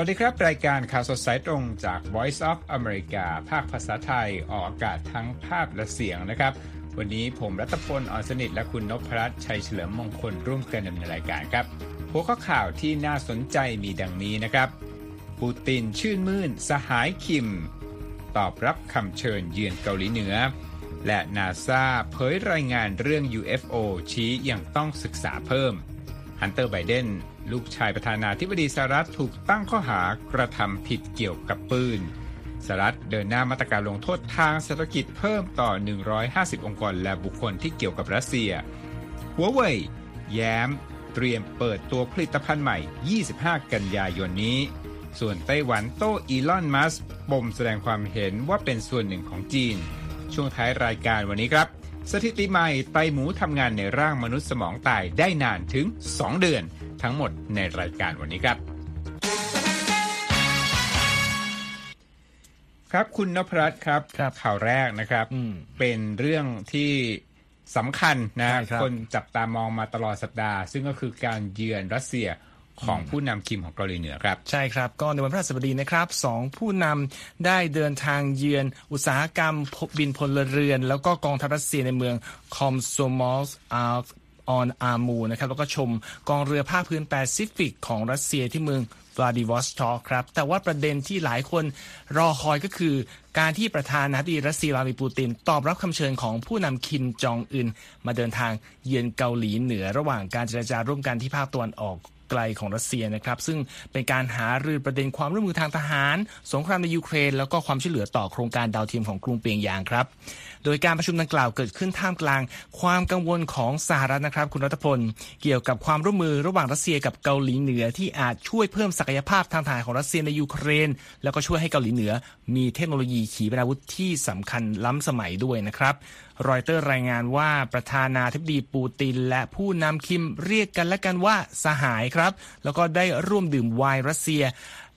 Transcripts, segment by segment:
วัสดีครับ รายการข่าวสดสายตรงจาก Voice of America ภาคภาษาไทย ออกอากาศทั้งภาพและเสียงนะครับ วันนี้ผมรัตพลอ่อนสนิทและคุณนพรัตน์ชัยเฉลิมมงคลร่วมกันดำเนินรายการครับ หัวข้อข่าวที่น่าสนใจมีดังนี้นะครับปูตินชื่นมื่น สหายคิม ตอบรับคำเชิญเยือนเกาหลีเหนือ และนาซาเผยรายงานเรื่อง UFO ชี้ยังต้องศึกษาเพิ่มฮันเตอร์ไบเดน ลูกชายประธานาธิบดีสหรัฐถูกตั้งข้อหากระทำผิดเกี่ยวกับปืนสหรัฐเดินหน้ามาตรการลงโทษทางเศรษฐกิจเพิ่มต่อ 150 องค์กรและบุคคลที่เกี่ยวกับรัสเซีย หัวเว่ยแย้มเตรียมเปิดตัวผลิตภัณฑ์ใหม่ 25 กันยายนนี้ ส่วนไต้หวันโต้อีลอนมัสปมแสดงความเห็นว่าเป็นส่วนหนึ่งของจีน ช่วงท้ายรายการวันนี้ครับ สถิติใหม่ไตหมูทำงานในร่างมนุษย์สมองตายได้นานถึง 2 เดือน ทั้งหมดในรายการวันนี้ครับ ครับคุณนพรัตน์ครับครับข่าวแรกนะครับเป็นเรื่องที่สำคัญนะคนจับตามองมาตลอดสัปดาห์ ซึ่งก็คือการเยือนรัสเซียของผู้นำคิมของเกาหลีเหนือครับ ใช่ครับ ก็ในวันพฤหัสบดีนะครับสองผู้นำได้เดินทางเยือนอุตสาหกรรมบินพลเรือน แล้วก็กองทัพรัสเซียในเมืองคอมโซมอลสค์ ออนอามูร์นะครับแล้วก็ชมกองเรือภาคพื้นแปซิฟิกของรัสเซียที่เมืองวลาดิวอสตอกครับ แต่ว่าประเด็นที่หลายคนรอคอยก็คือ การที่ประธานาธิบดีรัสเซียวลาดิปูติน ตอบรับคำเชิญของผู้นำคิมจองอึน มาเดินทางเยือนเกาหลีเหนือระหว่างการเจรจาร่วมกันที่ภาคตะวันออกไกลของรัสเซียนะครับ ซึ่งเป็นการหารือประเด็นความร่วมมือทางทหาร สงครามในยูเครน แล้วก็ความช่วยเหลือต่อโครงการดาวเทียมของกรุงเปียงยางครับ โดยการประชุมดังกล่าวเกิดขึ้นท่ามกลาง ความกังวลของสหรัฐนะครับ คุณรัฐพล เกี่ยวกับความร่วมมือระหว่างรัสเซียกับเกาหลีเหนือที่อาจช่วยเพิ่มศักยภาพทางทหารของรัสเซียในยูเครน แล้วก็ช่วยให้เกาหลีเหนือ มีเทคโนโลยีขีปนาวุธที่สำคัญล้ำสมัยด้วยนะครับรอยเตอร์รายงานว่าประธานาธิบดีปูติน และผู้นำคิมเรียกกันและกันว่าสหายครับ แล้วก็ได้ร่วมดื่มไวน์รัสเซีย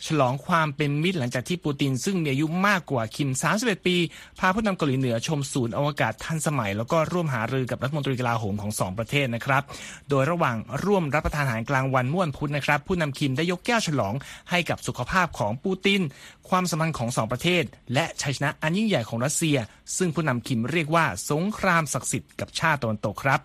ฉลองความเป็นมิตรหลังจากที่ปูตินซึ่งมีอายุมากกว่าคิม 31 ปี พาผู้นำเกาหลีเหนือชมศูนย์อวกาศทันสมัย แล้วก็ร่วมหารือกับรัฐมนตรีกลาโหมของสองประเทศนะครับ โดยระหว่างร่วมรับประทานอาหารกลางวันม่วนพุธนะครับ ผู้นำคิมได้ยกแก้วฉลองให้กับสุขภาพของปูติน ความสัมพันธ์ของสองประเทศ และชัยชนะอันยิ่งใหญ่ของรัสเซีย ซึ่งผู้นำคิมเรียกว่าสงครามศักดิ์สิทธิ์กับชาติตะวันตกครับ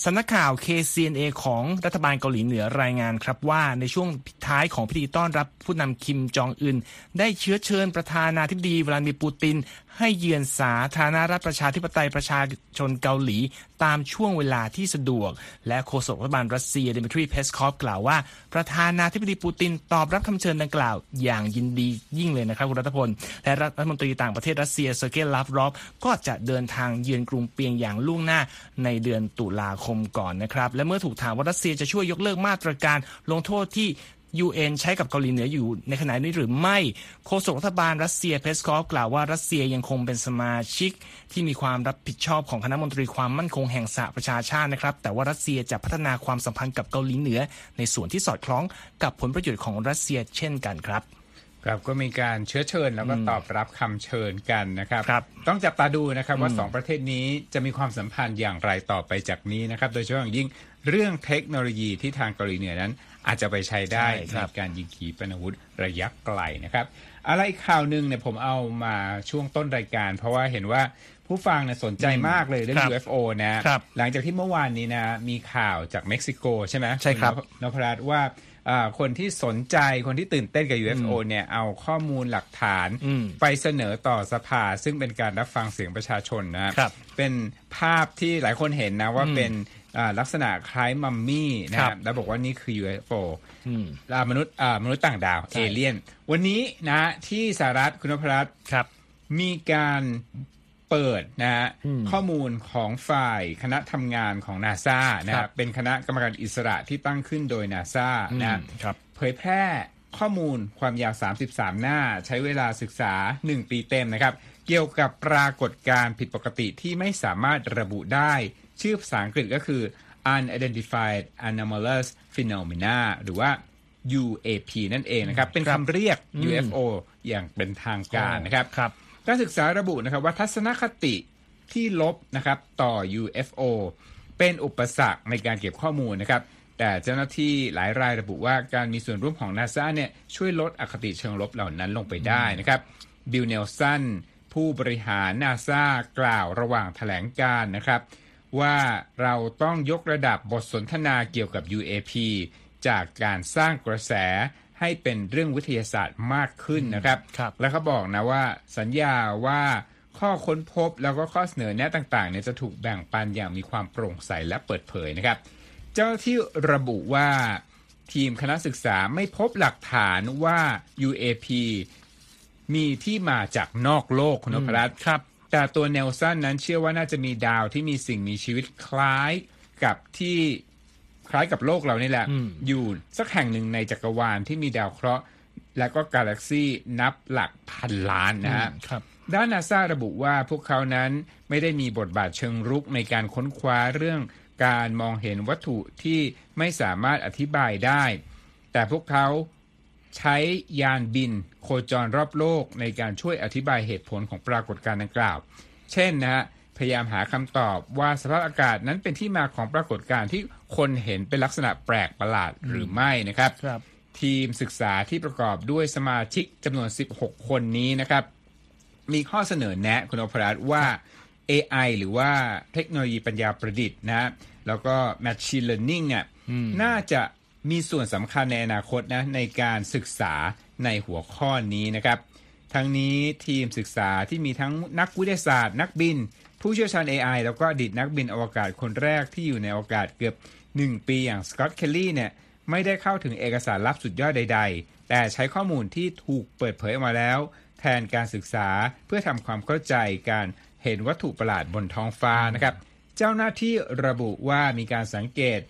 สำนักข่าว KCNA ของรัฐบาลเกาหลีเหนือรายงานครับว่าในช่วงท้ายของพิธีต้อนรับผู้นำคิมจองอึน ได้เชื้อเชิญประธานาธิบดีวลาดิมีร์ปูติน ให้เยือนสาธารณรัฐประชาธิปไตยประชาชนเกาหลี ตามช่วงเวลาที่สะดวก และโฆษกรัฐบาลรัสเซียเดมิทรีเพสคอฟกล่าวว่า ประธานาธิบดีปูตินตอบรับคำเชิญดังกล่าว อย่างยินดียิ่งเลยนะครับคุณรัฐพลและรัฐมนตรีต่างประเทศรัสเซียเซอร์เกย์ลาฟรอฟก็จะเดินทางเยือนกรุงเปียงอย่างล่วงหน้าในเดือนตุลาคมก่อนนะครับ และเมื่อถูกถามว่ารัสเซียจะช่วยยกเลิกมาตรการลงโทษที่ UN ใช้กับเกาหลีเหนืออยู่ในขณะนี้หรือไม่ โฆษกรัฐบาลรัสเซียเพสคอฟกล่าวว่ารัสเซียยังคงเป็นสมาชิก ที่มีความรับผิดชอบของคณะมนตรีความมั่นคงแห่งสหประชาชาตินะครับ แต่ว่ารัสเซียจะพัฒนาความสัมพันธ์กับเกาหลีเหนือ ในส่วนที่สอดคล้องกับผลประโยชน์ของรัสเซียเช่นกันครับ ครับก็มีการเชื้อเชิญแล้วก็ตอบรับคำเชิญกันนะครับรบต้องจับตาดูนะครับว่าสองประเทศนี้จะมีความสัมพันธ์อย่างไรต่อไปจากนี้นะครับ โดยเฉพาะอย่างยิ่งเรื่องเทคโนโลยีที่ทางเกาหลีเหนือนั้น อาจจะไปใช้ได้ในการยิงขีปนาวุธระยะไกลนะครับ อะไรอีกข่าวหนึ่งเนี่ยผมเอามาช่วงต้นรายการ เพราะว่าเห็นว่าผู้ฟังเนี่ยสนใจมากเลยเรื่อง UFO นะหลังจากที่เมื่อวานนี้นะมีข่าวจากเม็กซิโกใช่ไหมใช่ครับนพรัตว่า คนที่สนใจคนที่ตื่นเต้นกับ UFO เนี่ยเอาข้อมูลหลักฐานไปเสนอต่อสภา ซึ่งเป็นการรับฟังเสียงประชาชนนะครับ เป็นภาพที่หลายคนเห็นนะว่าเป็นลักษณะคล้ายมัมมี่นะครับแล้วบอกว่านี่คือ UFO มนุษย์มนุษย์ต่างดาวเอเลี่ยน วันนี้นะที่สหรัฐคุณพรัตน์มีการ เปิดนะฮะข้อมูลของฝ่ายคณะทำงานของนาซานะครับเป็นคณะกรรมการอิสระที่ตั้งขึ้นโดยนาซานะครับเผยแพร่ข้อมูลความยาว 33 หน้า ใช้เวลาศึกษา 1 ปีเต็มนะครับ เกี่ยวกับปรากฏการผิดปกติที่ไม่สามารถระบุได้ ชื่อภาษาอังกฤษก็คือ unidentified anomalous phenomena หรือว่า UAP นั่นเองนะครับ เป็นคำเรียก UFO อย่างเป็นทางการนะครับรบ การศึกษาระบุนะครับว่าทัศนคติที่ลบนะครับต่อ UFO เป็นอุปสรรคในการเก็บข้อมูลนะครับแต่เจ้าหน้าที่หลายรายระบุว่าการมีส่วนร่วมของนาซาเนี่ยช่วยลดอคติเชิงลบเหล่านั้นลงไปได้นะครับบิลเนลสันผู้บริหารนาซากล่าวระหว่างแถลงการณ์นะครับ ว่าเราต้องยกระดับบทสนทนาเกี่ยวกับ UAP จากการสร้างกระแส ให้เป็นเรื่องวิทยาศาสตร์มากขึ้นนะครับรบแล้วเขาบอกนะว่าสัญญาว่าข้อค้นพบแล้วก็ข้อเสนอแนะต่างๆเนี่ยจะถูกแบ่งปันอย่างมีความโปร่งใสและเปิดเผยนะครับ เจ้าที่ระบุว่าทีมคณะศึกษาไม่พบหลักฐานว่า UAP มีที่มาจากนอกโลกคุณนพรัตน์ครับ แต่ตัวเนลสันนั้นเชื่อว่าน่าจะมีดาวที่มีสิ่งมีชีวิตคล้ายกับที่ค ล้ายกับโลกเรานี่แหละ อยู่สักแห่งหนึ่งในจักรวาลที่มีดาวเคราะห์ และก็กาแล็กซี่นับหลักพันล้านนะฮะด้านนาซาระบุว่าพวกเขานั้นไม่ได้มีบทบาทเชิงรุกในการค้นคว้าเรื่องการมองเห็นวัตถุที่ไม่สามารถอธิบายได้ แต่พวกเขาใช้ยานบิน โคจรรอบโลกในการช่วยอธิบายเหตุผลของปรากฏการณ์ดังกล่าว เช่นนะฮะพยายามหาคำตอบว่าสภาพอากาศนั้นเป็นที่มาของปรากฏการณ์ที่ คนเห็นเป็นลักษณะแปลกประหลาดหรือไม่นะครับรบทีมศึกษาที่ประกอบด้วยสมาชิกจำนวน 16 คนนี้นะครับ มีข้อเสนอแนะคุณอภรัตว่า AI หรือว่าเทคโนโลยีปัญญาประดิษฐ์นะแล้วก็ Machine Learning อะน่าจะมีส่วนสำคัญในอนาคตนะในการศึกษาในหัวข้อนี้นะครับ ทั้งนี้ทีมศึกษาที่มีทั้งนักวิทยาศาสตร์ นักบิน ผู้เชี่ยวชาญ AI แล้วก็อดีตนักบินอวกาศคนแรกที่อยู่ในอวกาศเกือบ 1 ปีอย่างสกอตต์เคลลี่เนี่ยไม่ได้เข้าถึงเอกสารลับสุดยอดใด ๆ แต่ใช้ข้อมูลที่ถูกเปิดเผยออกมาแล้ว แทนการศึกษาเพื่อทำความเข้าใจการเห็นวัตถุประหลาดบนท้องฟ้านะครับ เจ้าหน้าที่ระบุว่ามีการสังเกต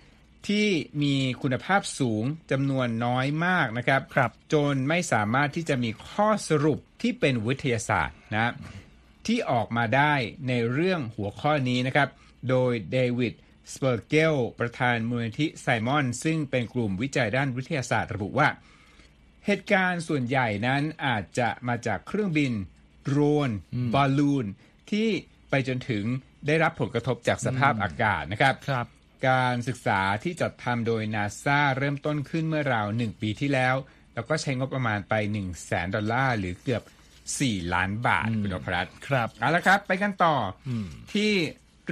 ที่มีคุณภาพสูงจำนวนน้อยมากนะครับรบจนไม่สามารถที่จะมีข้อสรุปที่เป็นวิทยาศาสตร์นะที่ออกมาได้ในเรื่องหัวข้อนี้นะครับ โดยเดวิด สเปอร์เกลประธานมูลนิธิไซมอน ซึ่งเป็นกลุ่มวิจัยด้านวิทยาศาสตร์ระบุว่า เหตุการณ์ส่วนใหญ่นั้นอาจจะมาจากเครื่องบิน โดรน บอลลูน ที่ไปจนถึงได้รับผลกระทบจากสภาพอากาศนะครับรบการศึกษาที่จัดทำโดยนาซาเริ่มต้นขึ้นเมื่อราวหนึ่งปีที่แล้ว แล้วก็ใช้งบประมาณไป 1 0 0 0 0แสนดอลลาร์หรือเกือบ 4 ล้านบาทคุณอภรัตครับเอาละครับ ไปกันต่ออที่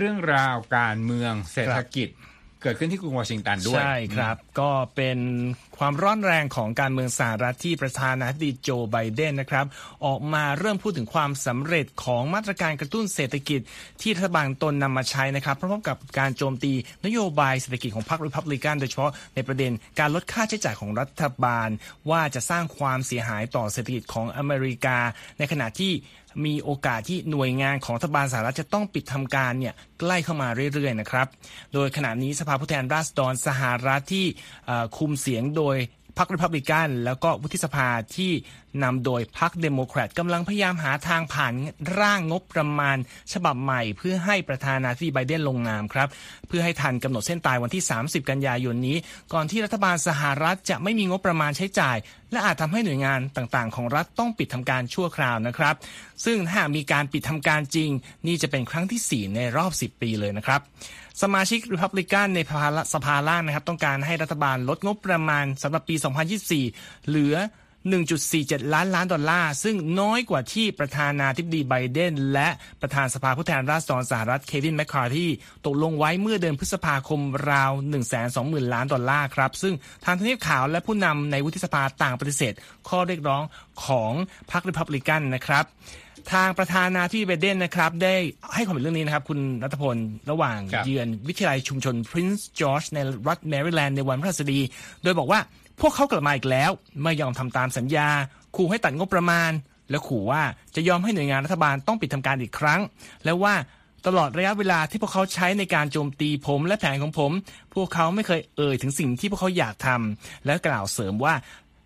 เรื่องราวการเมืองเศรษฐกิจเกิดขึ้นที่กรุงวอชิงตันด้วย ใช่ครับ ก็เป็นความร้อนแรงของการเมืองสหรัฐที่ประธานาธิบดีโจไบเดนนะครับ ออกมาเริ่มพูดถึงความสำเร็จของมาตรการกระตุ้นเศรษฐกิจที่รัฐบาลตนนำมาใช้นะครับพร้อมกับการโจมตีนโยบายเศรษฐกิจของพรรครีพับลิกันโดยเฉพาะในประเด็นการลดค่าใช้จ่ายของรัฐบาล ว่าจะสร้างความเสียหายต่อเศรษฐกิจของอเมริกา ในขณะที่ มีโอกาสที่หน่วยงานของรัฐบาลสหรัฐจะต้องปิดทำการเนี่ยใกล้เข้ามาเรื่อยๆนะครับ โดยขณะนี้สภาผู้แทนราษฎรสหรัฐที่คุมเสียงโดย พรรครีพับลิกันแล้วก็วุฒิสภาที่นำโดยพรรคเดโมแครตกำลังพยายามหาทางผ่านร่างงบประมาณ ฉบับใหม่เพื่อให้ประธานาธิบดีไบเดนลงนามครับ เพื่อให้ทันกำหนดเส้นตายวันที่ 30 กันยายนนี้ ก่อนที่รัฐบาลสหรัฐจะไม่มีงบประมาณใช้จ่าย และอาจทำให้หน่วยงานต่างๆ ของรัฐต้องปิดทำการชั่วคราวนะครับ ซึ่งถ้ามีการปิดทำการจริง นี่จะเป็นครั้งที่ 4 ในรอบ 10 ปีเลยนะครับ สมาชิกริพับลิกันในสภาล่างนะครับ ต้องการให้รัฐบาลลดงบประมาณสำหรับปี 2024 เหลือ 1.47 ล้านล้านดอลลาร์ ซึ่งน้อยกว่าที่ประธานาธิบดีไบเดน และประธานสภาผู้แทนราษฎรสหรัฐเควินแมคคาร์ทีตกลงไว้เมื่อเดือนพฤษภาคมราว 120,000 ล้านดอลลาร์ครับ ซึ่งทางทำเนียบขาวและผู้นำในวุฒิสภาต่างปฏิเสธ ข้อเรียกร้องของพรรครีพับลิกันนะครับ ทางประธานาธิบดีไบเดนนะครับ ได้ให้ความเห็นเรื่องนี้นะครับ คุณรัฐพลระหว่างเยือนวิทยาลัยชุมชน Prince George ในรัฐแมริแลนด์ในวันพฤหัสบดีโดยบอกว่าพวกเขากลับมาอีกแล้วไม่ยอมทำตามสัญญาขู่ให้ตัดงบประมาณ และขู่ว่าจะยอมให้หน่วยงานรัฐบาลต้องปิดทำการอีกครั้ง และว่าตลอดระยะเวลาที่พวกเขาใช้ในการโจมตีผมและแผนของผม พวกเขาไม่เคยเอ่ยถึงสิ่งที่พวกเขาอยากทำและกล่าวเสริมว่า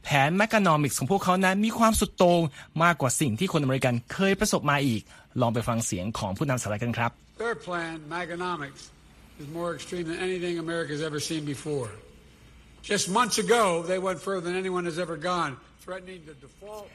แผนแมกานอมิกของพวกเขานั้นมีความสุดโต่งมากกว่าสิ่งที่คนอเมริกันเคยประสบมาอีก ลองไปฟังเสียงของผู้นำสหรัฐกันครับ Their plan, Maganomics, is more extreme than anything America's ever seen before. Just months ago, they went further than anyone has ever gone, threatening to default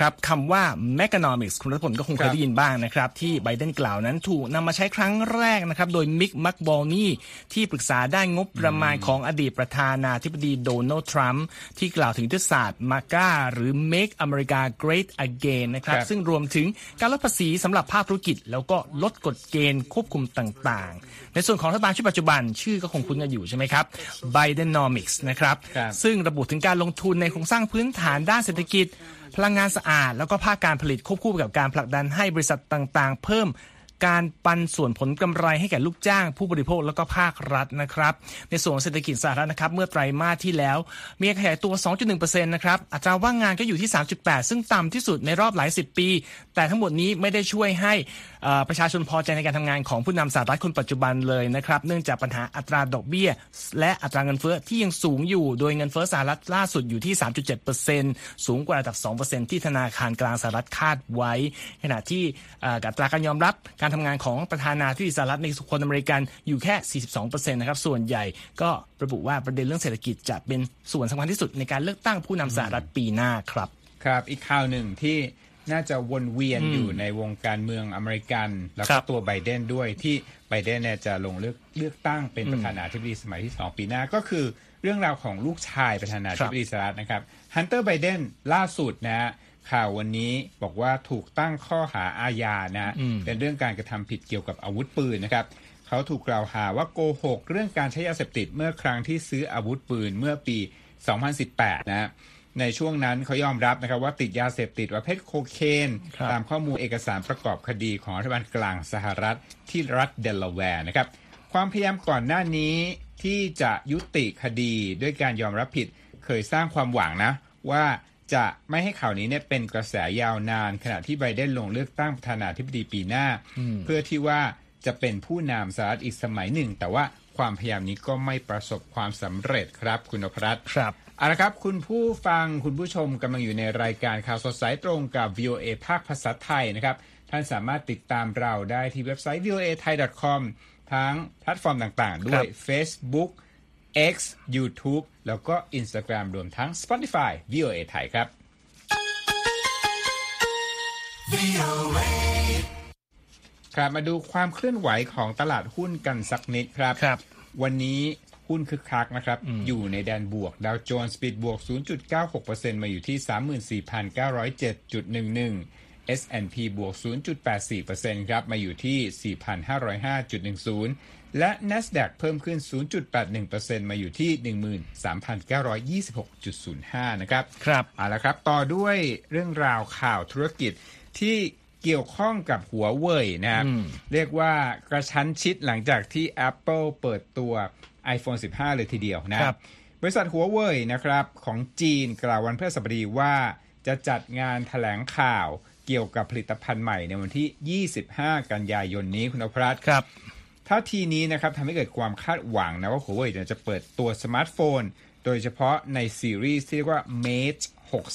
ครับคำว่า mechanomics คุณรัฐพลก็คงเคยได้ยินบ้างนะครับ ที่ไบเดนกล่าวนั้นถูกนำมาใช้ครั้งแรกนะครับ โดยมิกมักบอลนี่ที่ปรึกษาด้านงบประมาณของอดีตประธานาธิบดีโดนัลด์ทรัมป์ที่กล่าวถึงยุทธศาสตร์มาก้าหรือ make America great again นะครับครับซึ่งรวมถึงการลดภาษีสำหรับภาคธุรกิจ แล้วก็ลดกฎเกณฑ์ควบคุมต่างๆ ในส่วนของรัฐบาลชุดปัจจุบันชื่อก็คงคุ้นกันอยู่ใช่ไหมครับ Bidenomics นะครับครับซึ่งระบุถึงการลงทุนในโครงสร้างพื้นฐานด้านเศรษฐกิจ พลังงานสะอาด แล้วก็ภาคการผลิตควบคู่ไปกับการผลักดันให้บริษัทต่างๆ เพิ่มการปันส่วนผลกำไรให้แก่ลูกจ้าง ผู้บริโภคแล้วก็ภาครัฐนะครับ ในส่วนเศรษฐกิจสหรัฐนะครับ เมื่อไตรมาสที่แล้ว มีขยายตัว 2.1%นะครับอัตราว่างงานก็อยู่ที่ 3.8 ซึ่งต่ำที่สุดในรอบหลายสิบปี แต่ทั้งหมดนี้ไม่ได้ช่วยให้ ประชาชนพอใจในการทำงานของผู้นำสหรัฐคนปัจจุบันเลยนะครับ เนื่องจากปัญหาอัตราดอกเบี้ย และอัตราเงินเฟ้อที่ยังสูงอยู่ โดยเงินเฟ้อสหรัฐล่าสุดอยู่ที่ 3.7%สูงกว่าระดับ 2%ที่ธนาคารกลางสหรัฐคาดไว้ ขณะที่อัตราการยอมรับการทำงานของประธานาธิบดีสหรัฐในสุคนอเมริกันอยู่แค่ 42%นะครับ ส่วนใหญ่ก็ระบุว่าประเด็นเรื่องเศรษฐกิจจะเป็นส่วนสำคัญที่สุดในการเลือกตั้งผู้นำสหรัฐปีหน้าครับ ครับ อีกข่าวหนึ่งที่ น่าจะวนเวียนอยู่ในวงการเมืองอเมริกัน แล้วก็ครับตัวไบเดนด้วยที่ไบเดนเนี่ยจะลงเลือกเลือกตั้งเป็นประธานาธิบดีสมัยที่ 2 ปีหน้าก็คือเรื่องราวของลูกชายประธานาธิบดีสหรัฐนะครับฮันเตอร์ไบเดนล่าสุดนะฮะข่าววันนี้บอกว่าถูกตั้งข้อหาอาญานะฮะเป็นเรื่องการกระทำผิดเกี่ยวกับอาวุธปืนนะครับเขาถูกกล่าวหาว่าโกหก เรื่องการใช้ยาเสพติดเมื่อครั้งที่ซื้ออาวุธปืนเมื่อปี 2018 นะฮะ ในช่วงนั้นเขายอมรับนะครับว่าติดยาเสพติดประเภทโคเคนครับตามข้อมูลเอกสารประกอบคดีของรัฐบาลกลางสหรัฐที่รัฐเดลาแวร์นะครับความพยายามก่อนหน้านี้ที่จะยุติคดีด้วยการยอมรับผิดเคยสร้างความหวังนะ ว่าจะไม่ให้ข่าวนี้เนี่ยเป็นกระแสยาวนาน ขณะที่ไบเดนลงเลือกตั้งประธานาธิบดีปีหน้า เพื่อที่ว่าจะเป็นผู้นำสหรัฐอีกสมัยหนึ่ง แต่ว่าความพยายามนี้ก็ไม่ประสบความสำเร็จครับคุณนพรัตน์ครับ เอาละครับ คุณผู้ฟังคุณผู้ชมกำลังอยู่ในรายการข่าวสดสายตรงกับ VOA ภาคภาษาไทยนะครับ ท่านสามารถติดตามเราได้ที่เว็บไซต์ voa thai com ทั้งแพลตฟอร์มต่างๆ ด้วย Facebook X YouTube แล้วก็ Instagram รวมทั้ง Spotify VOA ไทยครับ ครับมาดูความเคลื่อนไหวของตลาดหุ้นกันสักนิดครับครับวันนี้ หุ้นคึกคักนะครับ อยู่ในแดนบวก ดาวโจนส์ปิดบวก 0.96%มาอยู่ที่ 34,907.11 S&P บวก 0.84%ครับ มาอยู่ที่ 4,505.10 และ NASDAQ เพิ่มขึ้น 0.81%มาอยู่ที่ 13,926.05 นะครับ ครับเอาละครับ ต่อด้วยเรื่องราวข่าวธุรกิจที่เกี่ยวข้องกับหัวเว่ยนะครับ เรียกว่ากระชั้นชิดหลังจากที่ Apple เปิดตัว iPhone 15 เลยทีเดียวนะครับบริษัทหัวเว่ยนะครับของจีนกล่าววันพฤหัสบดีว่าจะจัดงานถแถลงข่าวเกี่ยวกับผลิตภัณฑ์ใหม่ในวันที่ 25 กันยายนนี้คุณนพรัตน์ครับท่าทีนี้นะครับทำให้เกิดความคาดหวังนะว่า Huawei เนี่ยจะเปิดตัวสมาร์ทโฟน โดยเฉพาะในซีรีส์ที่เรียกว่า Mate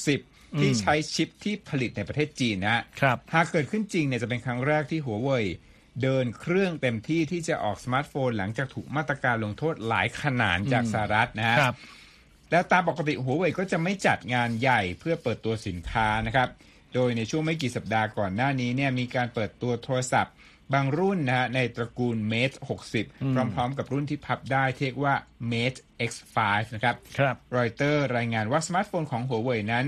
60 ที่ใช้ชิปที่ผลิตในประเทศจีนนะฮะครับหากเกิดขึ้นจริงเนี่ยจะเป็นครั้งแรกที่ Huawei เดินเครื่องเต็มที่ที่จะออกสมาร์ทโฟน หลังจากถูกมาตรการลงโทษหลายขนานจากสหรัฐนะฮะครับ แล้วตามปกติหัวเว่ยก็จะไม่จัดงานใหญ่เพื่อเปิดตัวสินค้านะครับ โดยในช่วงไม่กี่สัปดาห์ก่อนหน้านี้เนี่ยมีการเปิดตัวโทรศัพท์ บางรุ่นนะฮะในตระกูล Mate 60 พร้อมๆ กับรุ่นที่พับได้ที่เรียกว่า Mate X5 นะครับครับรอยเตอร์รายงานว่าสมาร์ทโฟนของหัวเว่ยนั้น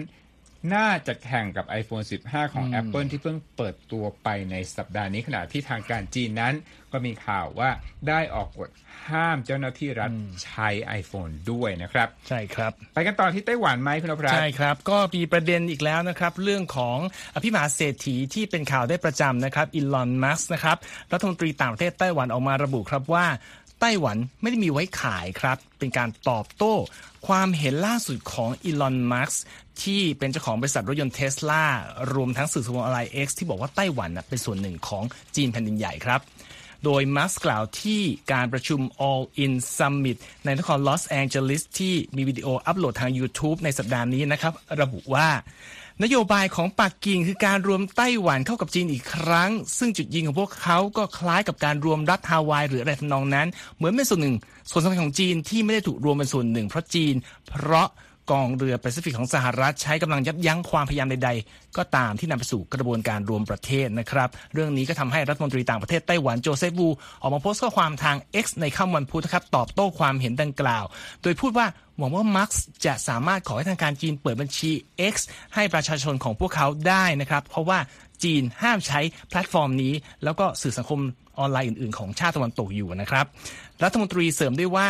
น่าจะแข่งกับ iPhone 15 ของ Apple ที่เพิ่งเปิดตัวไปในสัปดาห์นี้ขณะที่ทางการจีนนั้น ก็มีข่าวว่าได้ออกกฎห้ามเจ้าหน้าที่รัฐใช้ iPhone ด้วยนะครับ ใช่ครับ ไปกันต่อที่ไต้หวันไหมคุณนพรัตน์ใช่ครับ ก็มีประเด็นอีกแล้วนะครับ เรื่องของอภิมหาเศรษฐีที่เป็นข่าวได้ประจำนะครับอีลอนมัสก์นะครับรัฐมนตรีต่างประเทศไต้หวันออกมาระบุครับว่าไต้หวันไม่ได้มีไว้ขายครับ เป็นการตอบโต้ ความเห็นล่าสุดของอีลอนมัสก์ที่เป็นเจ้าของบริษัทรถยนต์เทสลารวมทั้งสื่อสังคมออนไลน์ X ที่บอกว่าไต้หวันเป็นส่วนหนึ่งของจีนแผ่นดินใหญ่ครับ โดยมัสก์กล่าวที่การประชุม All In Summit ในนครลอสแองเจลิสที่มีวิดีโออัปโหลดทาง YouTube ในสัปดาห์นี้นะครับ ระบุว่า นโยบายของปักกิ่งคือการรวมไต้หวันเข้ากับจีนอีกครั้ง ซึ่งจุดยิงของพวกเขาก็คล้ายกับการรวมรัฐฮาวายหรืออะไรทำนองนั้น เหมือนเป็นส่วนหนึ่ง ส่วนสำคัญของจีนที่ไม่ได้ถูกรวมเป็นส่วนหนึ่ง เพราะจีน เพราะ กองเรือแปซิฟิกของสหรัฐใช้กำลังยับยั้งความพยายามใด ๆ ก็ตามที่นำไปสู่กระบวนการรวมประเทศนะครับ เรื่องนี้ก็ทำให้รัฐมนตรีต่างประเทศไต้หวันโจเซฟวูออกมาโพสต์ข้อความทาง X ในค่ำวันพุธครับตอบโต้ความเห็นดังกล่าว โดยพูดว่าหวังว่ามัสก์จะสามารถขอให้ทางการจีนเปิดบัญชี X ให้ประชาชนของพวกเขาได้นะครับ เพราะว่าจีนห้ามใช้แพลตฟอร์มนี้ แล้วก็สื่อสังคมออนไลน์อื่น ๆ ของชาติตะวันตกอยู่นะครับ รัฐมนตรีเสริมด้วยว่า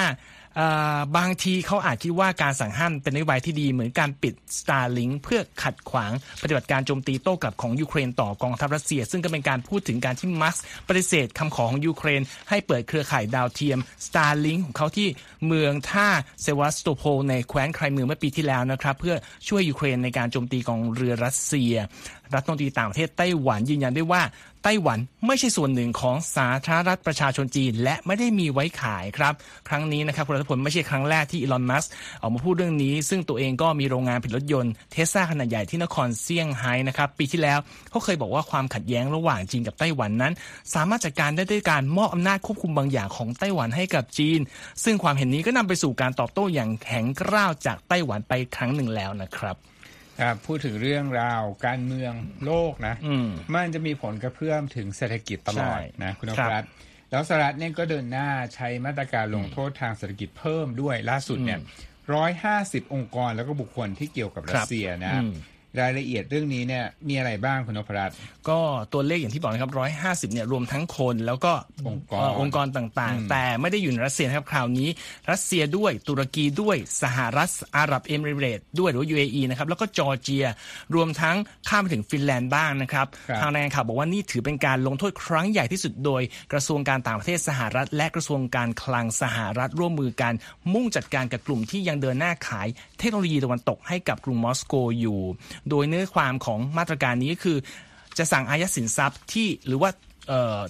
บางทีเขาอาจคิดว่าการสั่งห้ามเป็นนโยบายที่ดีเหมือนการปิด Starlink เพื่อขัดขวางปฏิบัติการโจมตีโต้กลับของยูเครนต่อกองทัพรัสเซีย ซึ่งก็เป็นการพูดถึงการที่มัสก์ปฏิเสธคำขอของยูเครน ให้เปิดเครือข่ายดาวเทียม Starlink ของเขาที่เมืองท่าเซวัสโตโพในแคว้นไครเมียเมื่อปีที่แล้วนะครับ เพื่อช่วยยูเครนในการโจมตีกองเรือรัสเซีย รัฐมนตรีต่างประเทศไต้หวันยืนยันได้ว่า ไต้หวันไม่ใช่ส่วนหนึ่งของสาธารณรัฐประชาชนจีน และไม่ได้มีไว้ขายครับ ครั้งนี้นะครับคุณรัฐพลไม่ใช่ครั้งแรกที่อีลอนมัสก์ออกมาพูดเรื่องนี้ ซึ่งตัวเองก็มีโรงงานผลิตรถยนต์เทสลาขนาดใหญ่ที่นครเซี่ยงไฮ้นะครับปีที่แล้วเขาเคยบอกว่าความขัดแย้งระหว่างจีนกับไต้หวันนั้น สามารถจัดการได้ด้วยการมอบอำนาจควบคุมบางอย่างของไต้หวันให้กับจีน ซึ่งความเห็นนี้ก็นำไปสู่การตอบโต้อย่างแข็งกร้าวจากไต้หวันไปครั้งหนึ่งแล้วนะครับ พูดถึงเรื่องราวการเมืองโลกนะมันจะมีผลกระเพื่อมถึงเศรษฐกิจตลอดนะคุณนพรัตน์แล้วสหรัฐเนี่ยก็เดินหน้าใช้มาตรการลงโทษทางเศรษฐกิจเพิ่มด้วยล่าสุดเนี่ยร้อยห้าสิบองค์กรแล้วก็บุคคลที่เกี่ยวกับรัสเซียนะ รายละเอียดเรื่องนี้เนี่ยมีอะไรบ้างคุณนพรัตน์ก็ตัวเลขอย่างที่บอกนะครับร้อยห้าสิบเนี่ยรวมทั้งคนแล้วก็องค์กรองค์กรต่างๆ แต่ไม่ได้อยู่ในรัสเซียนะครับคราวนี้ รัสเซียด้วยตุรกีด้วยสหรัฐอาหรับเอมิเรตด้วยหรือว่า UAE นะครับแล้วก็จอร์เจีย รวมทั้งข้ามไปถึงฟินแลนด์บ้างนะครับทางรายงานข่าวบอกว่านี่ถือเป็นการลงโทษครั้งใหญ่ที่สุดโดยกระทรวงการต่างประเทศสหรัฐ และกระทรวงการคลังสหรัฐร่วมมือกันมุ่งจัดการกับกลุ่มที่ยังเดินหน้าขายเทคโนโลยีตะวันตกให้กับกรุงมอสโกอยู่โดยเนื้อความของมาตรการนี้คือ จะสั่งอายัดสินทรัพย์ที่หรือว่า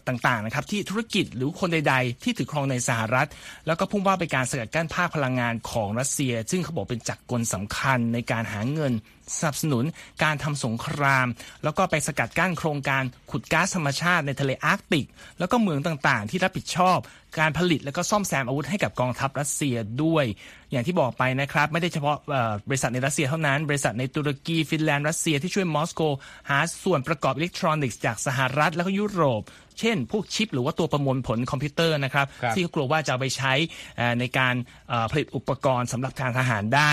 ต่างๆนะครับที่ธุรกิจหรือคนใด ๆ ที่ถือครองในสหรัฐ แล้วก็พุ่งว่าไปการสกัดกั้นภาคพลังงานของรัสเซีย ซึ่งเขาบอกเป็นจักรกลสำคัญในการหาเงิน สนับสนุนการทำสงคราม แล้วก็ไปสกัดกั้นโครงการขุดก๊าซธรรมชาติในทะเลอาร์กติก แล้วก็เมืองต่างๆ ที่รับผิดชอบ การผลิตและก็ซ่อมแซมอาวุธให้กับกองทัพรัสเซียด้วย อย่างที่บอกไปนะครับ ไม่ได้เฉพาะบริษัทในรัสเซียเท่านั้น บริษัทในตุรกีฟินแลนด์รัสเซียที่ช่วยมอสโก หาส่วนประกอบอิเล็กทรอนิกส์จากสหรัฐและก็ยุโรปเช่น พวกชิปหรือว่าตัวประมวลผลคอมพิวเตอร์นะครับที่กลัวว่าจะไปใช้ในการผลิตอุปกรณ์สำหรับการทหารได้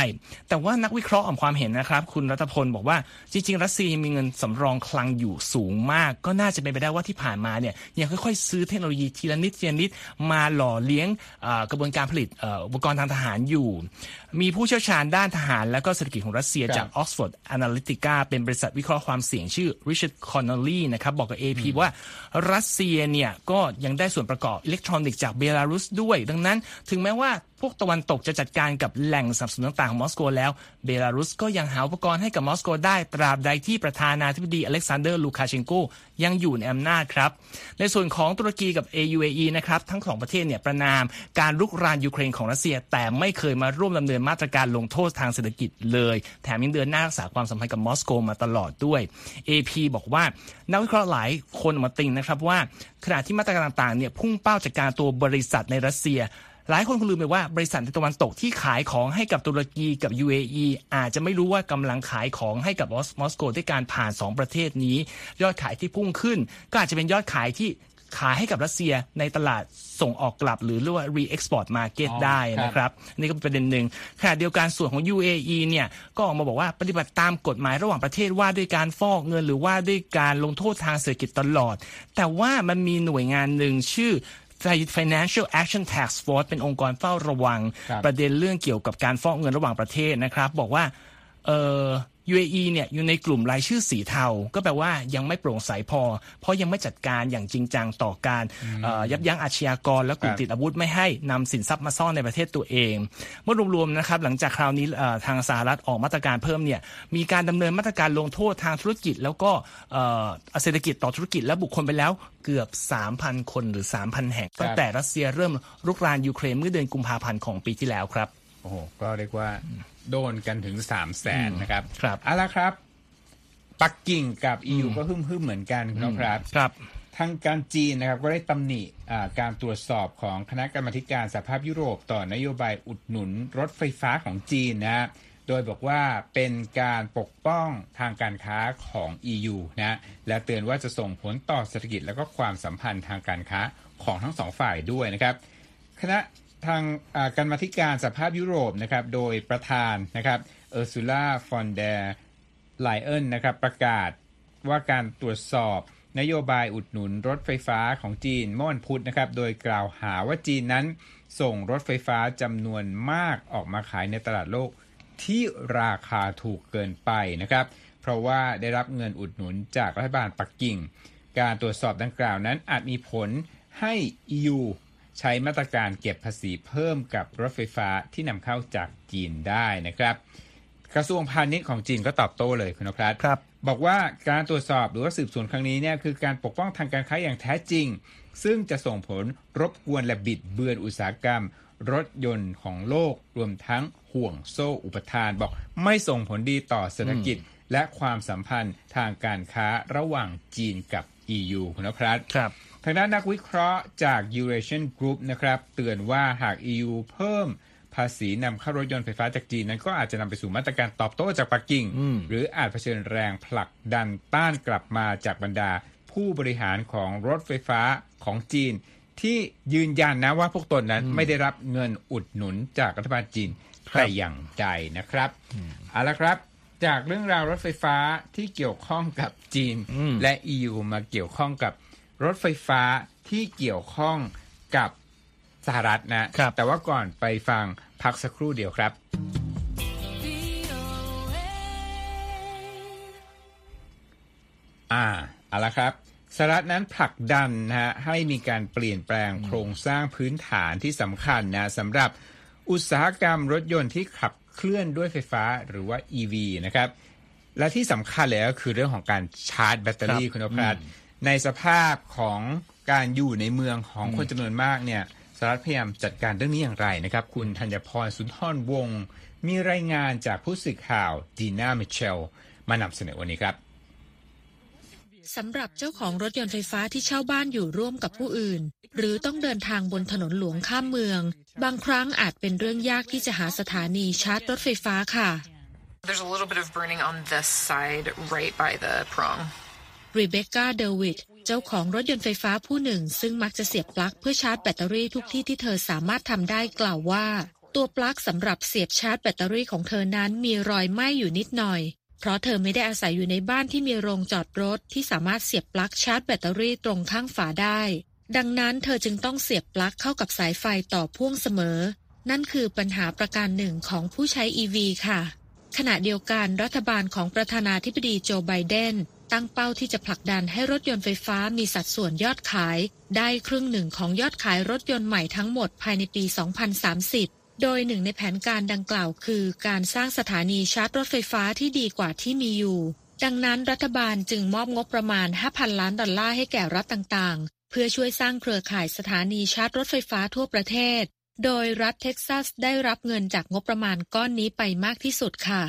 แต่ว่านักวิเคราะห์ออกความเห็นนะครับ คุณรัฐพลบอกว่าจริง ๆ รัสเซียมีเงินสำรองคลังอยู่สูงมาก ก็น่าจะเป็นไปได้ว่าที่ผ่านมาเนี่ยยังค่อยๆ ซื้อเทคโนโลยีทีละนิดทีละนิดมาหล่อเลี้ยงกระบวนการผลิตอุปกรณ์ทางทหารอยู่ มีผู้เชี่ยวชาญด้านทหาร และก็เศรษฐกิจของรัสเซียจาก Oxford Analytica เป็นบริษัทวิเคราะห์ความเสี่ยงชื่อ Richard Connolly นะครับบอกกับ AP ว่ารัสเซียเนี่ยก็ยังได้ส่วนประกอบอิเล็กทรอนิกส์จากเบลารุสด้วย ดังนั้น ถึงแม้ว่า พวกตะวันตกจะจัดการกับแหล่งสนับสนุนต่างๆของมอสโกแล้ว เบลารุสก็ยังหาอุปกรณ์ให้กับมอสโกได้ตราบใดที่ประธานาธิบดีอเล็กซานเดอร์ลูคาเชนโกยังอยู่ในอำนาจครับ ในส่วนของตุรกีกับ AUAE นะครับทั้งสองประเทศเนี่ยประนามการลุกรานยูเครนของรัสเซีย แต่ไม่เคยมาร่วมดำเนินมาตรการลงโทษทางเศรษฐกิจเลย แถมยังเดินหน้ารักษาความสัมพันธ์กับมอสโกมาตลอดด้วย AP บอกว่านักวิเคราะห์หลายคนมาติงนะครับว่าขณะที่มาตรการต่างๆเนี่ยพุ่งเป้าจากการตัวบริษัทในรัสเซีย หลายคนคงลืมไปว่าบริษัทในตะวันตกที่ขายของให้กับตุรกีกับ UAE อาจจะไม่รู้ว่ากำลังขายของให้กับมอสโกด้วยการผ่าน 2 ประเทศนี้ ยอดขายที่พุ่งขึ้น ก็อาจจะเป็นยอดขายที่ขายให้กับรัสเซียในตลาดส่งออกกลับ หรือเรียกว่า re-export market ได้นะครับนี่ก็เป็นประเด็นหนึ่งขณะเดียวกันส่วนของ UAE เนี่ยก็ออกมาบอกว่าปฏิบัติตามกฎหมายระหว่างประเทศว่าด้วยการฟอกเงินหรือว่าด้วยการลงโทษทางเศรษฐกิจตลอด แต่ว่ามันมีหน่วยงานหนึ่งชื่อ Financial Action Task Force เป็นองค์กรเฝ้าระวัง ประเด็นเรื่องเกี่ยวกับการฟอกเงินระหว่างประเทศนะครับ บอกว่าเออ UAE เนี่ยอยู่ในกลุ่มรายชื่อสีเทา ก็แปลว่ายังไม่โปร่งใสพอ เพราะยังไม่จัดการอย่างจริงจังต่อการยับยั้งอาชญากร และกลุ่มติดอาวุธไม่ให้นำสินทรัพย์มาซ่อนในประเทศตัวเอง เมื่อรวมๆนะครับหลังจากคราวนี้ทางสหรัฐออกมาตรการเพิ่มเนี่ยมีการดำเนินมาตรการลงโทษทางธุรกิจ แล้วก็เศรษฐกิจต่อธุรกิจและบุคคลไปแล้วเกือบ 3,000 คนหรือ 3,000 แห่งตั้งแต่รัสเซียเริ่มรุกรานยูเครนเมื่อเดือนกุมภาพันธ์ของปีที่แล้วครับ โอ้โหก็เรียกว่าโดนกันถึงสามแสนนะครับ ครับเอาละครับ ปักกิ่งกับ EU ก็หึ่มหึ่มเหมือนกันนะครับ ครับ ทางการจีนนะครับ ก็ได้ตำหนิการตรวจสอบของคณะกรรมการสหภาพยุโรปต่อนโยบายอุดหนุนรถไฟฟ้าของจีนนะโโดยบอกว่าเป็นการปกป้องทางการค้าของ EU นะและเตือนว่าจะส่งผลต่อเศรษฐกิจและก็ความสัมพันธ์ทางการค้าของทั้งสองฝ่ายด้วยนะครับ คณะ ทางกรรมาธิการสหภาพยุโรปนะครับโดยประธานนะครับเออร์ซูล่าฟอนเดร์ไลเอนนะครับประกาศว่าการตรวจสอบนโยบายอุดหนุนรถไฟฟ้าของจีนเมื่อวันพุธนะครับโดยกล่าวหาว่าจีนนั้น ส่งรถไฟฟ้าจำนวนมากออกมาขายในตลาดโลกที่ราคาถูกเกินไปนะครับ เพราะว่าได้รับเงินอุดหนุนจากรัฐบาลปักกิ่ง การตรวจสอบดังกล่าวนั้นอาจมีผลให้ EU ใช้มาตรการเก็บภาษีเพิ่มกับรถไฟฟ้าที่นำเข้าจากจีนได้นะครับ กระทรวงพาณิชย์ของจีนก็ตอบโต้เลยคุณนพรัตครับบอกว่าการตรวจสอบหรือว่าสืบสวนครั้งนี้เนี่ยคือการปกป้องทางการค้าอย่างแท้จริง ซึ่งจะส่งผลรบกวนและบิดเบือนอุตสาหกรรม รถยนต์ของโลกรวมทั้งห่วงโซ่อุปทานบอกไม่ส่งผลดีต่อเศรษฐกิจ และความสัมพันธ์ทางการค้าระหว่างจีนกับ EU คุณนพรัตครับทางด้านนักวิเคราะห์จาก Eurasian Group นะครับ เตือนว่าหาก EU เพิ่มภาษีนำเข้ารถยนต์ไฟฟ้าจากจีนนั้นก็อาจจะนำไปสู่มาตรการตอบโต้จากปักกิ่ง หรืออาจเผชิญแรงผลักดันต้านกลับมาจากบรรดา ผู้บริหารของรถไฟฟ้าของจีน ที่ยืนยันนะว่าพวกตนนั้นไม่ได้รับเงินอุดหนุนจากรัฐบาลจีนแต่อย่างใดนะครับเอาละครับจากเรื่องราวรถไฟฟ้าที่เกี่ยวข้องกับจีนและ EU มาเกี่ยวข้องกับ รถไฟฟ้าที่เกี่ยวข้องกับสหรัฐนะ แต่ว่าก่อนไปฟังพักสักครู่เดียวครับอ่าเอาละครับสหรัฐนั้นผลักดันนะฮะให้มีการเปลี่ยนแปลงโครงสร้างพื้นฐานที่สำคัญนะสำหรับอุตสาหกรรมรถยนต์ที่ขับเคลื่อนด้วยไฟฟ้าหรือว่า EV นะครับ และที่สำคัญเลยก็คือเรื่องของการชาร์จแบตเตอรี่คุณพรัต ในสภาพของการอยู่ในเมืองของคนจำนวนมากเนี่ยสหรัฐพยายามจัดการเรื่องนี้อย่างไรนะครับ คุณธัญพรสุนทรวงศ์มีรายงานจากผู้สื่อข่าวดีน่ามิเชล มานำเสนอวันนี้ครับสำหรับเจ้าของรถยนต์ไฟฟ้าที่เช่าบ้านอยู่ร่วมกับผู้อื่น หรือต้องเดินทางบนถนนหลวงข้ามเมือง บางครั้งอาจเป็นเรื่องยากที่จะหาสถานีชาร์จรถไฟฟ้าค่ะ There's a little bit of burning on this side right by the prong รีเบคก้าเดวิดเจ้าของรถยนต์ไฟฟ้าผู้หนึ่ง ซึ่งมักจะเสียบปลั๊กเพื่อชาร์จแบตเตอรี่ทุกที่ที่เธอสามารถทำได้กล่าวว่า ตัวปลั๊กสำหรับเสียบชาร์จแบตเตอรี่ของเธอนั้นมีรอยไหม้อยู่นิดหน่อย เพราะเธอไม่ได้อาศัยอยู่ในบ้านที่มีโรงจอดรถที่สามารถเสียบปลั๊กชาร์จแบตเตอรี่ตรงข้างฝาได้ ดังนั้นเธอจึงต้องเสียบปลั๊กเข้ากับสายไฟต่อพ่วงเสมอ นั่นคือปัญหาประการหนึ่งของผู้ใช้ EV ค่ะ ขณะเดียวกันรัฐบาลของประธานาธิบดีโจไบเดน ตั้งเป้าที่จะผลักดันให้รถยนต์ไฟฟ้ามีสัดส่วนยอดขาย ได้ครึ่งหนึ่งของยอดขายรถยนต์ใหม่ทั้งหมดภายในปี 2030 โดยหนึ่งในแผนการดังกล่าวคือ การสร้างสถานีชาร์จรถไฟฟ้าที่ดีกว่าที่มีอยู่ ดังนั้นรัฐบาลจึงมอบงบประมาณ 5,000 ล้านดอลลาร์ให้แก่รัฐต่างๆ เพื่อช่วยสร้างเครือข่ายสถานีชาร์จรถไฟฟ้าทั่วประเทศ โดยรัฐเท็กซัสได้รับเงินจากงบประมาณก้อนนี้ไปมากที่สุดค่ะ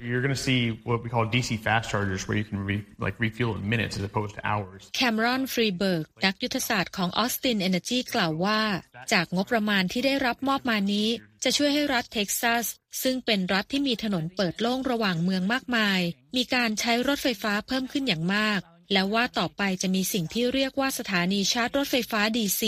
You're going to see what we call DC fast chargers where you can re, like refuel in minutes as opposed to hours. Cameron Freeberg นักยุทธศาสตร์ของ Austin Energy กล่าวว่า จากงบประมาณที่ได้รับมอบมานี้ จะช่วยให้รัฐเท็กซัส ซึ่งเป็นรัฐที่มีถนนเปิดโล่งระหว่างเมืองมากมาย มีการใช้รถไฟฟ้าเพิ่มขึ้นอย่างมาก แล้วว่าต่อไปจะมีสิ่งที่เรียกว่าสถานีชาร์จรถไฟฟ้า DC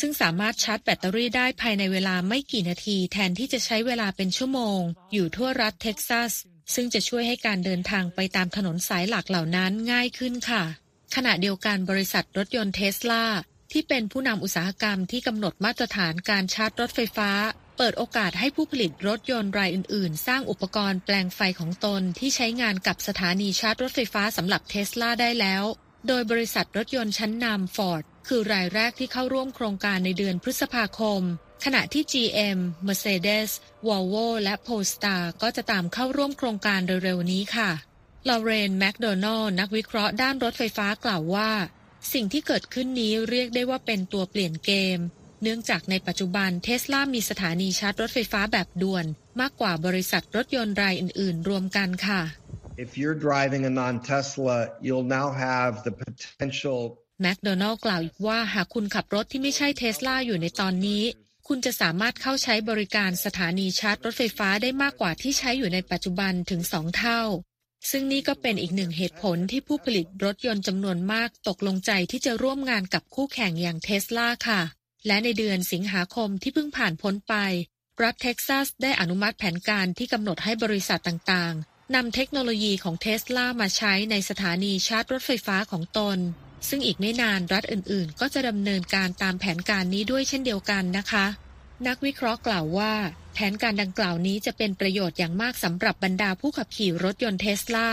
ซึ่งสามารถชาร์จแบตเตอรี่ได้ภายในเวลาไม่กี่นาที แทนที่จะใช้เวลาเป็นชั่วโมง อยู่ทั่วรัฐเท็กซัส ซึ่งจะช่วยให้การเดินทางไปตามถนนสายหลักเหล่านั้นง่ายขึ้นค่ะ ขณะเดียวกันบริษัทรถยนต์เทสลาที่เป็นผู้นำอุตสาหกรรมที่กำหนดมาตรฐานการชาร์จรถไฟฟ้า เปิดโอกาสให้ผู้ผลิตรถยนต์รายอื่น ๆ สร้างอุปกรณ์แปลงไฟของตนที่ใช้งานกับสถานีชาร์จรถไฟฟ้าสำหรับเทสลาได้แล้ว โดยบริษัทรถยนต์ชั้นนำฟอร์ดคือรายแรกที่เข้าร่วมโครงการในเดือนพฤษภาคม ขณะที่ GM Mercedes Volvo และ Polestar ก็จะตามเข้าร่วมโครงการเร็วๆนี้ค่ะลอเรนแมคโดนัลนักวิเคราะห์ด้านรถไฟฟ้ากล่าวว่า สิ่งที่เกิดขึ้นนี้เรียกได้ว่าเป็นตัวเปลี่ยนเกม เนื่องจากในปัจจุบันเทสลามีสถานีชาร์จรถไฟฟ้าแบบด่วน มากกว่าบริษัทรถยนต์รายอื่น ๆ รวมกันค่ะ If you're driving a non-Tesla, you'll now have the potential แมคโดนัลกล่าวอีกว่าหากคุณขับรถที่ไม่ใช่เทสลาอยู่ในตอนนี้ คุณจะสามารถเข้าใช้บริการสถานีชาร์จรถไฟฟ้าได้มากกว่าที่ใช้อยู่ในปัจจุบันถึงสองเท่า ซึ่งนี่ก็เป็นอีกหนึ่งเหตุผลที่ผู้ผลิตรถยนต์จำนวนมากตกลงใจที่จะร่วมงานกับคู่แข่งอย่างเทสลาค่ะ และในเดือนสิงหาคมที่เพิ่งผ่านพ้นไป รัฐเท็กซัสได้อนุมัติแผนการที่กำหนดให้บริษัทต่างๆนำเทคโนโลยีของเทสลามาใช้ในสถานีชาร์จรถไฟฟ้าของตน ซึ่งอีกไม่นานรัฐอื่นๆ ก็จะดำเนินการตามแผนการนี้ด้วยเช่นเดียวกันนะคะ นักวิเคราะห์กล่าวว่า แผนการดังกล่าวนี้จะเป็นประโยชน์อย่างมากสำหรับบรรดาผู้ขับขี่รถยนต์เทสลา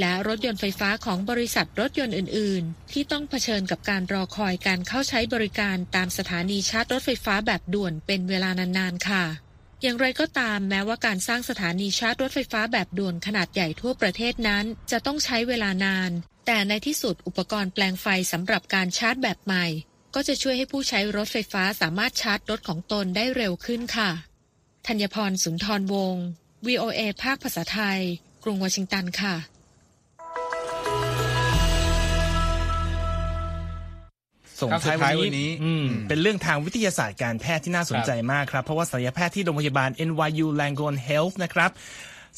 และรถยนต์ไฟฟ้าของบริษัทรถยนต์อื่น ๆ ที่ต้องเผชิญกับการรอคอยการเข้าใช้บริการตามสถานีชาร์จรถไฟฟ้าแบบด่วนเป็นเวลานาน ๆ ค่ะ อย่างไรก็ตามแม้ว่าการสร้างสถานีชาร์จรถไฟฟ้าแบบด่วนขนาดใหญ่ทั่วประเทศนั้น จะต้องใช้เวลานาน แต่ในที่สุดอุปกรณ์แปลงไฟสำหรับการชาร์จแบบใหม่ ก็จะช่วยให้ผู้ใช้รถไฟฟ้าสามารถชาร์จรถของตนได้เร็วขึ้นค่ะธัญพรสุนทรวงศ์ VOA ภาคภาษาไทย กรุงวอชิงตันค่ะ ส่งครับท้ายสุดท้ายวัวันนนี้นี้อืมอืมเป็นเรื่องทางวิทยาศาสตร์การแพทย์ที่น่าสนใจมากครับ เพราะว่าศัลยแพทย์ที่โรงพยาบาล NYU Langone Health นะครับ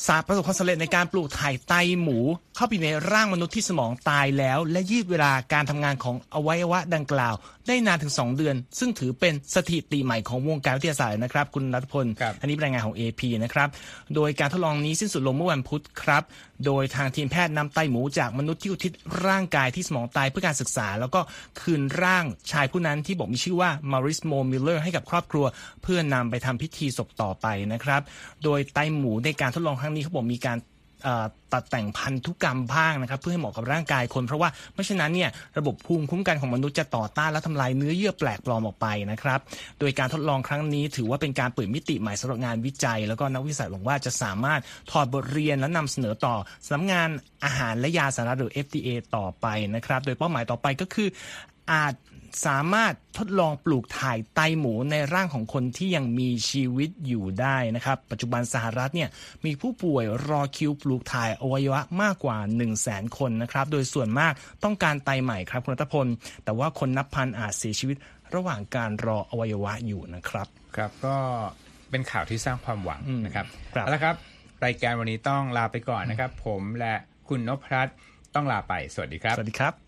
สาประสบความสำเร็จในการปลูกถ่ายไตหมู เข้าไปในร่างมนุษย์ที่สมองตายแล้ว และยืดเวลาการทำงานของอวัยวะดังกล่าว ได้นานถึง 2 เดือน ซึ่งถือเป็นสถิติใหม่ของวงการวิทยาศาสตร์นะครับ คุณรัตพลครับอันนี้เป็นรายงานของ AP นะครับ โดยการทดลองนี้สิ้นสุดลงเมื่อวันพุธครับ โดยทางทีมแพทย์นำไตหมูจากมนุษย์ที่อุทิศร่างกายที่สมองตายเพื่อการศึกษา แล้วก็คืนร่างชายผู้นั้นที่บอกมีชื่อว่ามาริสโมมิลเลอร์ให้กับครอบครัว เพื่อนำไปทำพิธีศพต่อไปนะครับ โดยไตหมูในการทดลองครั้งนี้เขาบอกมีการ ตัดแต่งพันธุกรรมบ้างนะครับเพื่อให้เหมาะกับร่างกายคน เพราะว่าไม่เช่นนั้นเนี่ยระบบภูมิคุ้มกันของมนุษย์จะต่อต้านและทำลายเนื้อเยื่อแปลกปลอมออกไปนะครับโดยการทดลองครั้งนี้ถือว่าเป็นการเปิดมิติใหม่สำหรับงานวิจัย แล้วก็นักวิจัยหวังว่าจะสามารถถอดบทเรียนและนำเสนอต่อสำนักงานอาหารและยาสารณะหรือ FDA ต่อไปนะครับโดยเป้าหมายต่อไปก็คืออาจ สามารถทดลองปลูกถ่ายไตหมูในร่างของคนที่ยังมีชีวิตอยู่ได้นะครับ ปัจจุบันสหรัฐเนี่ยมีผู้ป่วยรอคิวปลูกถ่ายอวัยวะมากกว่า 1 0 0 0 0แสนคนนะครับ โดยส่วนมากต้องการไตใหม่ครับคุณรัตพล แต่ว่าคนนับพันอาจเสียชีวิตระหว่างการรออวัยวะอยู่นะครับ ครับก็เป็นข่าวที่สร้างความหวังอืมนะครับครับเอาละครับ รายการวันนี้ต้องลาไปก่อนนะครับ ผมและคุณนพรัตน์ต้องลาไป สวัสดีครับ สวัสดีครับ